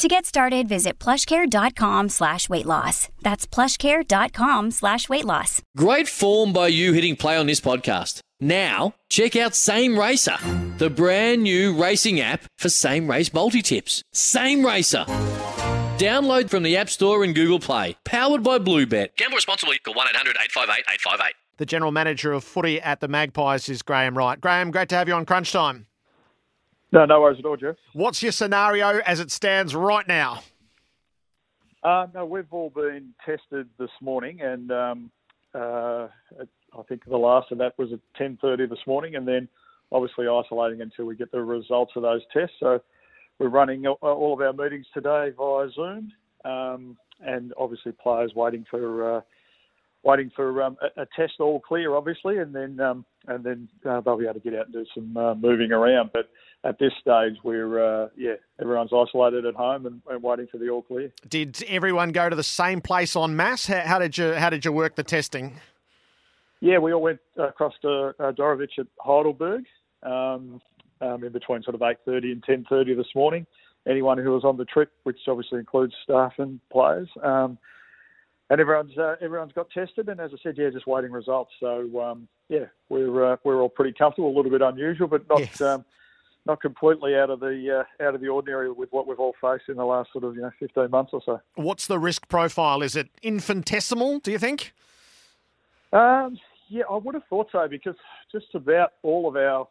To get started, visit plushcare.com slash weight loss. That's plushcare.com slash weight loss. Great form by you hitting play on this podcast. Now, check out Same Racer, the brand new racing app for same race multi tips. Same Racer. Download from the App Store and Google Play. Powered by Bluebet. Gamble responsibly. Call 1 800 858 858. The general manager of footy at the Magpies is Graham Wright. Graham, great to have you on Crunch Time. No, no worries at all, Jeff. What's your scenario as it stands right now? Uh, no, we've all been tested this morning, and um, uh, I think the last of that was at 10:30 this morning, and then obviously isolating until we get the results of those tests. So we're running all of our meetings today via Zoom, um, and obviously players waiting for uh, waiting for um, a, a, test all clear, obviously, and then um, and then uh, they'll be able to get out and do some uh, moving around. But at this stage, we're uh, yeah, everyone's isolated at home and, and, waiting for the all clear. Did everyone go to the same place on mass? How, how did you how did you work the testing? Yeah, we all went across to uh, Dorevitch at Heidelberg um, um, in between sort of 8.30 and 10.30 this morning. Anyone who was on the trip, which obviously includes staff and players, um, and everyone's uh, everyone's got tested, and as I said, yeah, just waiting results. So um, yeah, we're uh, we're all pretty comfortable. A little bit unusual, but not yes. um, not completely out of the uh, out of the ordinary with what we've all faced in the last sort of you know 15 months or so. What's the risk profile? Is it infinitesimal? Do you think? Um, yeah, I would have thought so because just about all of our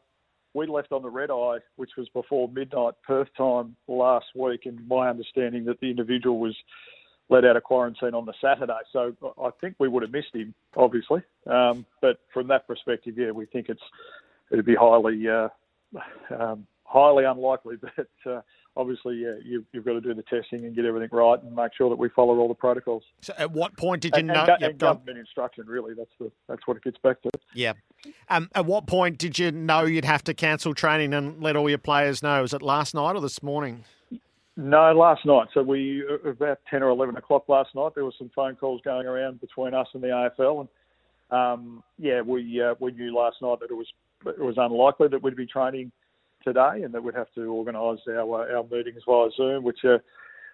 we left on the red eye, which was before midnight Perth time last week, and my understanding that the individual was let out of quarantine on the Saturday. So I think we would have missed him, obviously. Um, but from that perspective, yeah, we think it's it'd be highly uh, um, highly unlikely. But uh, obviously, yeah, you, have got to do the testing and get everything right and make sure that we follow all the protocols. So, at what point did you and, know? And, yep, and government instruction, really. That's the that's what it gets back to. Yeah. Um, at what point did you know you'd have to cancel training and let all your players know? Was it last night or this morning? No, last night. So we uh, about ten or eleven o'clock last night. There were some phone calls going around between us and the AFL, and um, yeah, we uh, we knew last night that it was it was unlikely that we'd be training today, and that we'd have to organise our uh, our meetings via Zoom, which uh,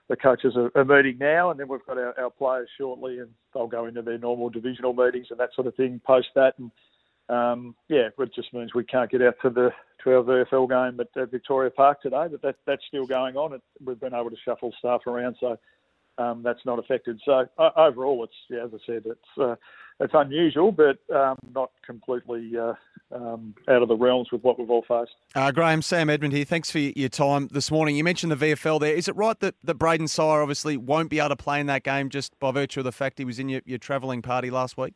the coaches are, are meeting now, and then we've got our, our players shortly, and they'll go into their normal divisional meetings and that sort of thing post that, and um, yeah, it just means we can't get out to the our VFL game at, at Victoria Park today, but that that's still going on. It, we've been able to shuffle staff around, so um, that's not affected. So uh, overall, it's yeah, as I said, it's uh, it's unusual, but um, not completely uh, um, out of the realms with what we've all faced. Uh, Graham, Sam Edmund here. Thanks for your time this morning. You mentioned the VFL there. Is it right that, that Brayden Sier obviously won't be able to play in that game just by virtue of the fact he was in your, your travelling party last week?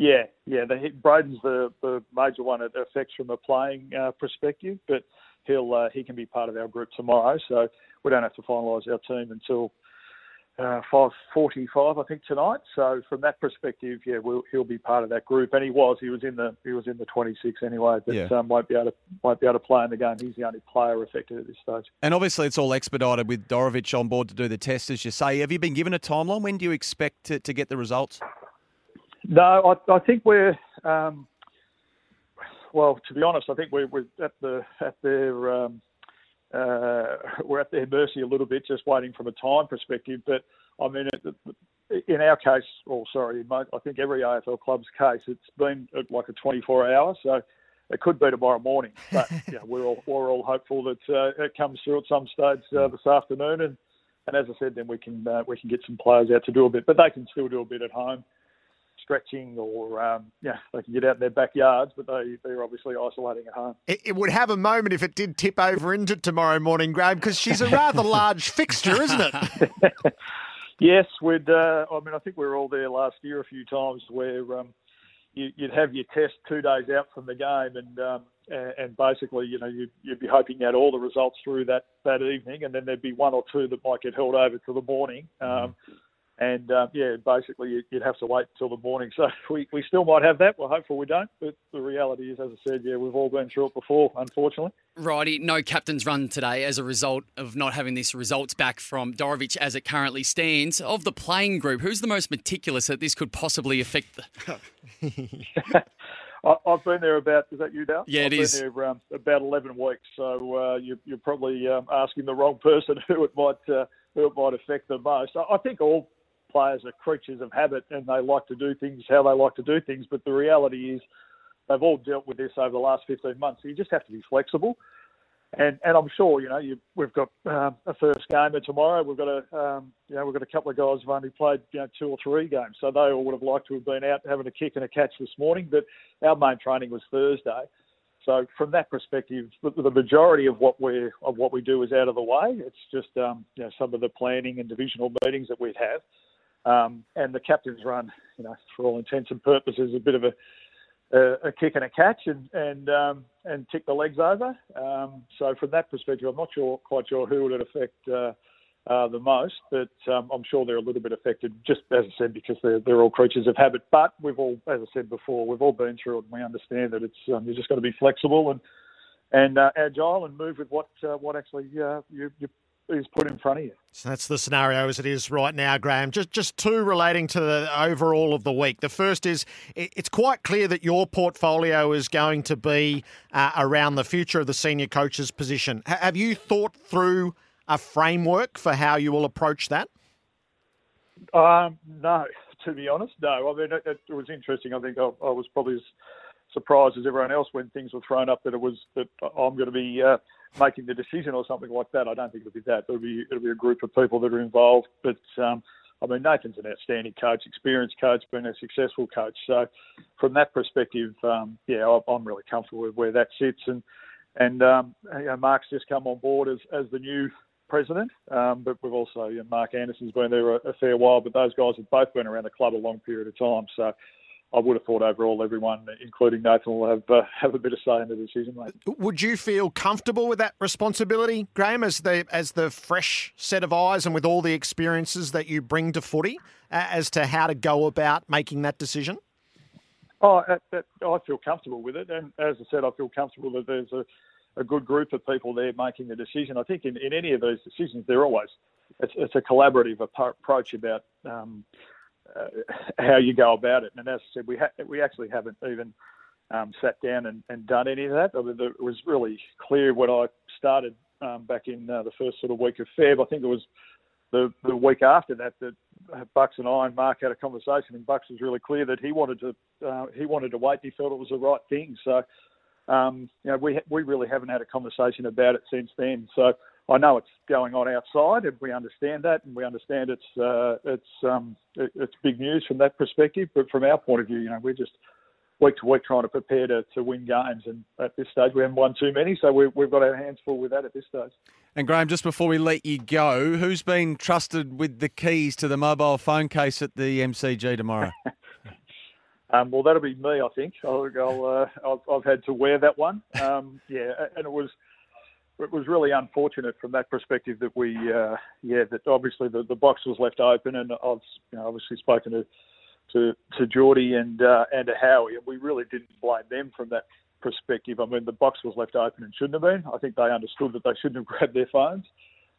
Yeah, yeah. The, Brayden's the, the major one it affects from a playing uh, perspective, but he'll uh, he can be part of our group tomorrow. So we don't have to finalise our team until uh, 5:45, I think, tonight. So from that perspective, yeah, we'll, he'll be part of that group, and he was. He was in the he was in the 26 anyway, but yeah. um, won't be able to won't be able to play in the game. He's the only player affected at this stage. And obviously, it's all expedited with Dorevitch on board to do the test, as you say. Have you been given a timeline? When do you expect to, to get the results? No, I, I think we're. Um, well, to be honest, I think we're, we're at the at their um, uh, we're at their mercy a little bit, just waiting from a time perspective. But I mean, in our case, or sorry, I think every AFL club's case, it's been like a 24 hour, so it could be tomorrow morning. But yeah, we're all we're all hopeful that uh, it comes through at some stage uh, this afternoon, and and as I said, then we can uh, we can get some players out to do a bit, but they can still do a bit at home stretching or um, yeah, they can get out in their backyards, but they they're obviously isolating at home. It, it, would have a moment if it did tip over into tomorrow morning, Graham, because she's a rather large fixture, isn't it? yes, we'd. Uh, I mean, I think we were all there last year a few times where. Um, you, would have your test two days out from the game, and um, and basically, you know, you'd, you'd be hoping you had all the results through that that evening, and then there'd be one or two that might get held over to the morning. Um, and uh, yeah, basically you'd have to wait until the morning. So we, we still might have that. We're hopeful we don't, but the reality is, as I said, yeah, we've all been through it before, unfortunately. Righty, no captain's run today as a result of not having this results back from Dorevitch as it currently stands. Of the playing group, who's the most meticulous that this could possibly affect? The... I've been there about, is that you, Dal? Yeah, I've it been is. there um, about 11 weeks, so uh, you, you're probably um, asking the wrong person who it might uh, who it might affect the most. I think all players are creatures of habit and they like to do things how they like to do things, but the reality is they've all dealt with this over the last 15 months. So you just have to be flexible. And, and I'm sure you know you, we've got um, a first gamer tomorrow. We've got a um, you know we've got a couple of guys who've only played you know two or three games, so they all would have liked to have been out having a kick and a catch this morning. But our main training was Thursday, so from that perspective, the majority of what we of what we do is out of the way. It's just um, you know some of the planning and divisional meetings that we'd have. Um, and the captain's run, you know, for all intents and purposes, a bit of a a, kick and a catch and and um, and tick the legs over. Um, so from that perspective, I'm not sure quite sure who would it affect uh, uh, the most, but um, I'm sure they're a little bit affected, just as I said, because they're they're all creatures of habit. But we've all, as I said before, we've all been through it, and we understand that it's um, you just got to be flexible and and uh, agile and move with what uh, what actually uh, you, you is put in front of you. So that's the scenario as it is right now, Graham. Just just two relating to the overall of the week. The first is it's quite clear that your portfolio is going to be uh, around the future of the senior coach's position. H- have you thought through a framework for how you will approach that? Um, no, to be honest, no. I mean, it, it was interesting. I think I, I, was probably as surprised as everyone else when things were thrown up that it was that I'm going to be. Uh, making the decision or something like that. I don't think it'll be that. It'll be it'll be a group of people that are involved. But um, I mean, Nathan's an outstanding coach, experienced coach, been a successful coach. So from that perspective, um, yeah, I'm really comfortable with where that sits. And and um, you know, Mark's just come on board as as the new president, um, but we've also you know, Mark Anderson's been there a, a fair while. But those guys have both been around the club a long period of time. So I would have thought overall everyone, including Nathan, will have uh, have a bit of say in the decision making. Would you feel comfortable with that responsibility, Graham, as the as the fresh set of eyes and with all the experiences that you bring to footy, uh, as to how to go about making that decision? Oh, that, that, I feel comfortable with it, and as I said, I feel comfortable that there's a, a good group of people there making the decision. I think in, in any of those decisions, they're always it's, it's a collaborative approach about. Um, uh, how you go about it. And as I said, we ha- we actually haven't even um, sat down and, and, done any of that. It was really clear when I started um, back in uh, the first sort of week of Feb. I think it was the the week after that that Bucks and I and Mark had a conversation, and Bucks was really clear that he wanted to uh, he wanted to wait. He felt it was the right thing. So. Um, you know, we we really haven't had a conversation about it since then. So I know it's going on outside, and we understand that, and we understand it's uh, it's um, it, it's big news from that perspective. But from our point of view, you know, we're just week to week trying to prepare to, to win games, and at this stage we haven't won too many, so we, we've got our hands full with that at this stage. And Graham, just before we let you go, who's been trusted with the keys to the mobile phone case at the MCG tomorrow? um, well, that'll be me, I think. I'll, I'll uh, I've, I've, had to wear that one. Um, yeah, and it was it was really unfortunate from that perspective that we, uh, yeah, that obviously the, the box was left open, and I've you know, obviously spoken to to to Geordie and uh, and to Howie, and we really didn't blame them from that perspective. I mean, the box was left open and shouldn't have been. I think they understood that they shouldn't have grabbed their phones,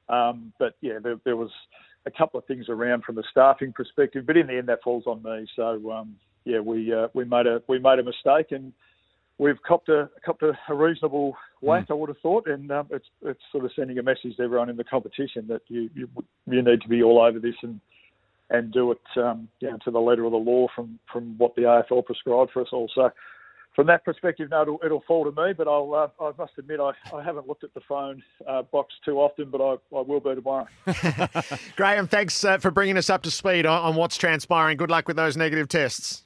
um, but yeah, there, there, was a couple of things around from the staffing perspective, but in the end, that falls on me. So um, yeah, we uh, we made a we made a mistake and we've copped a copped a, a reasonable whack, mm. I would have thought, and um, it's it's sort of sending a message to everyone in the competition that you you, you need to be all over this and and do it um, know, to the letter of the law from from what the AFL prescribed for us all. So. From that perspective, no, it'll, it'll fall to me. But I'll, uh, I must admit, I, I haven't looked at the phone uh, box too often, but I, I will be tomorrow. Graham, thanks uh, for bringing us up to speed on, on what's transpiring. Good luck with those negative tests.